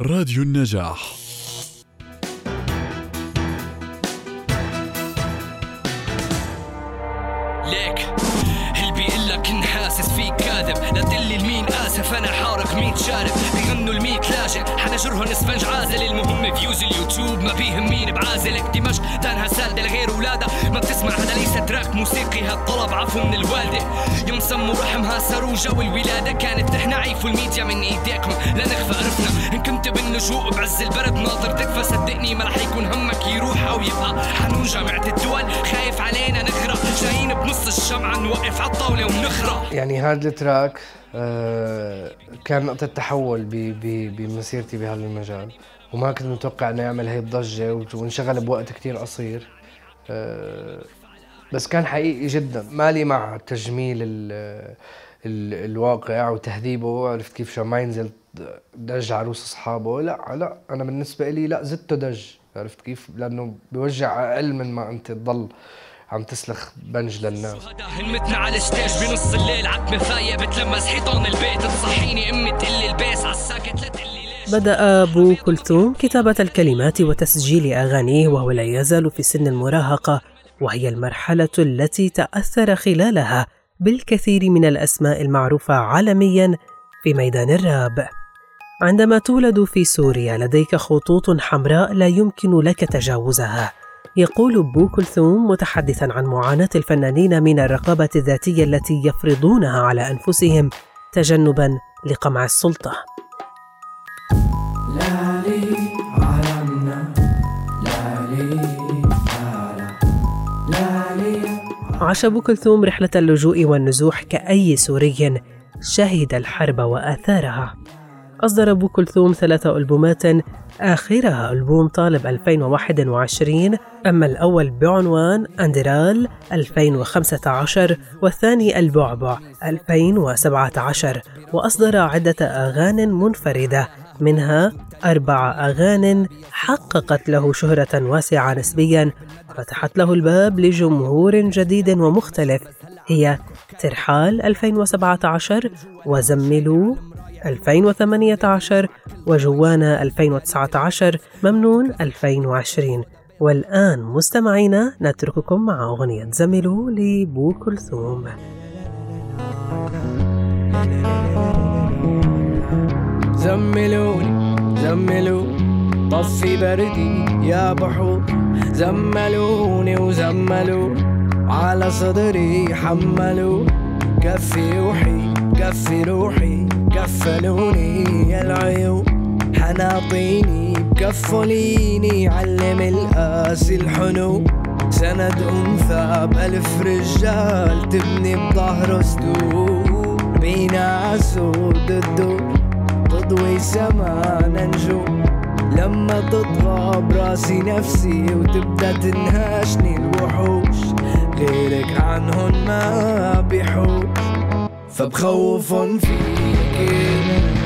راديو النجاح. ليك. اسف أنا حارق ميت شارب؟ بيغنوا الميت لاجئ. حنجرهن إسفنج عازل. المهم فيوز اليوتيوب ما بيهم مين بعازلك دمشق دانها سالدة لغير ولادة. ما بتسمع هذا ليس تراك موسيقي هالطلب عفو من الوالدة. يوم سموا رحمها سروجة والولادة كانت تحنا عيف الميديا من إيديكم. لا نخفى عرفنا إن كنت باللجوء بعز البرد ناطر تكفى. صدقني ما رح يكون همك يروح أو يبقى. حنون جامعة الدول. خايف علينا نغرق. جايين بنص الشمعة نوقف عالطاولة ونخرق. يعني هذا التراك كان نقطة تحول بمسيرتي بهذا المجال. وما كنت متوقع انه يعمل هي الضجة وانشغل بوقت كتير قصير. آه، بس كان حقيقي جدا. مالي مع تجميل ال ال الواقع وتهذيبه عرفت كيف عشان ما ينزل دج عروس أصحابه. لا لا أنا بالنسبة لي لا زدته دج. عرفت كيف؟ لأنه بيوجع أقل من ما أنت تضل. عم تسلخ بنج للناس همتنا على ال stage بنص الليل عتمة فاية بتلمس حيطان البيت تصحيني أمي تقلي البيس عالساكت لا تقلي بدأ أبو كلثوم كتابة الكلمات وتسجيل أغانيه وهو لا يزال في سن المراهقة وهي المرحلة التي تأثر خلالها بالكثير من الأسماء المعروفة عالميا في ميدان الراب. عندما تولد في سوريا لديك خطوط حمراء لا يمكن لك تجاوزها. يقول بو كلثوم متحدثا عن معاناة الفنانين من الرقابة الذاتية التي يفرضونها على أنفسهم تجنبا لقمع السلطة. لالي علمنا لالي عاش أبو كلثوم رحلة اللجوء والنزوح كأي سوري شهد الحرب وآثارها أصدر أبو كلثوم ثلاث ألبومات. آخرها ألبوم طالب 2021 أما الأول بعنوان أندرال 2015 والثاني البعبع 2017 وأصدر عدة أغان منفردة منها أربع أغان حققت له شهرة واسعة نسبيا فتحت له الباب لجمهور جديد ومختلف هي ترحال 2017 وزملوا 2018 وجوانا 2019 ممنون 2020 والآن مستمعينا نترككم مع أغنية زملوا لبو كلثوم. زملوني زملوا طفي بردي يا بحور زملوني وزملوا على صدري حملوا كفي روحي كفي روحي. كفلوني العيون حناطيني بكفليني علم القاسي الحنو سند أنثى بألف رجال تبني بظهره سدود بينا أسود الدور تضوي سما نجوم. لما تطغى براسي نفسي وتبدأ تنهاشني الوحوش. غيرك عنهن ما بيحوش. Verbrauch von viel Geld.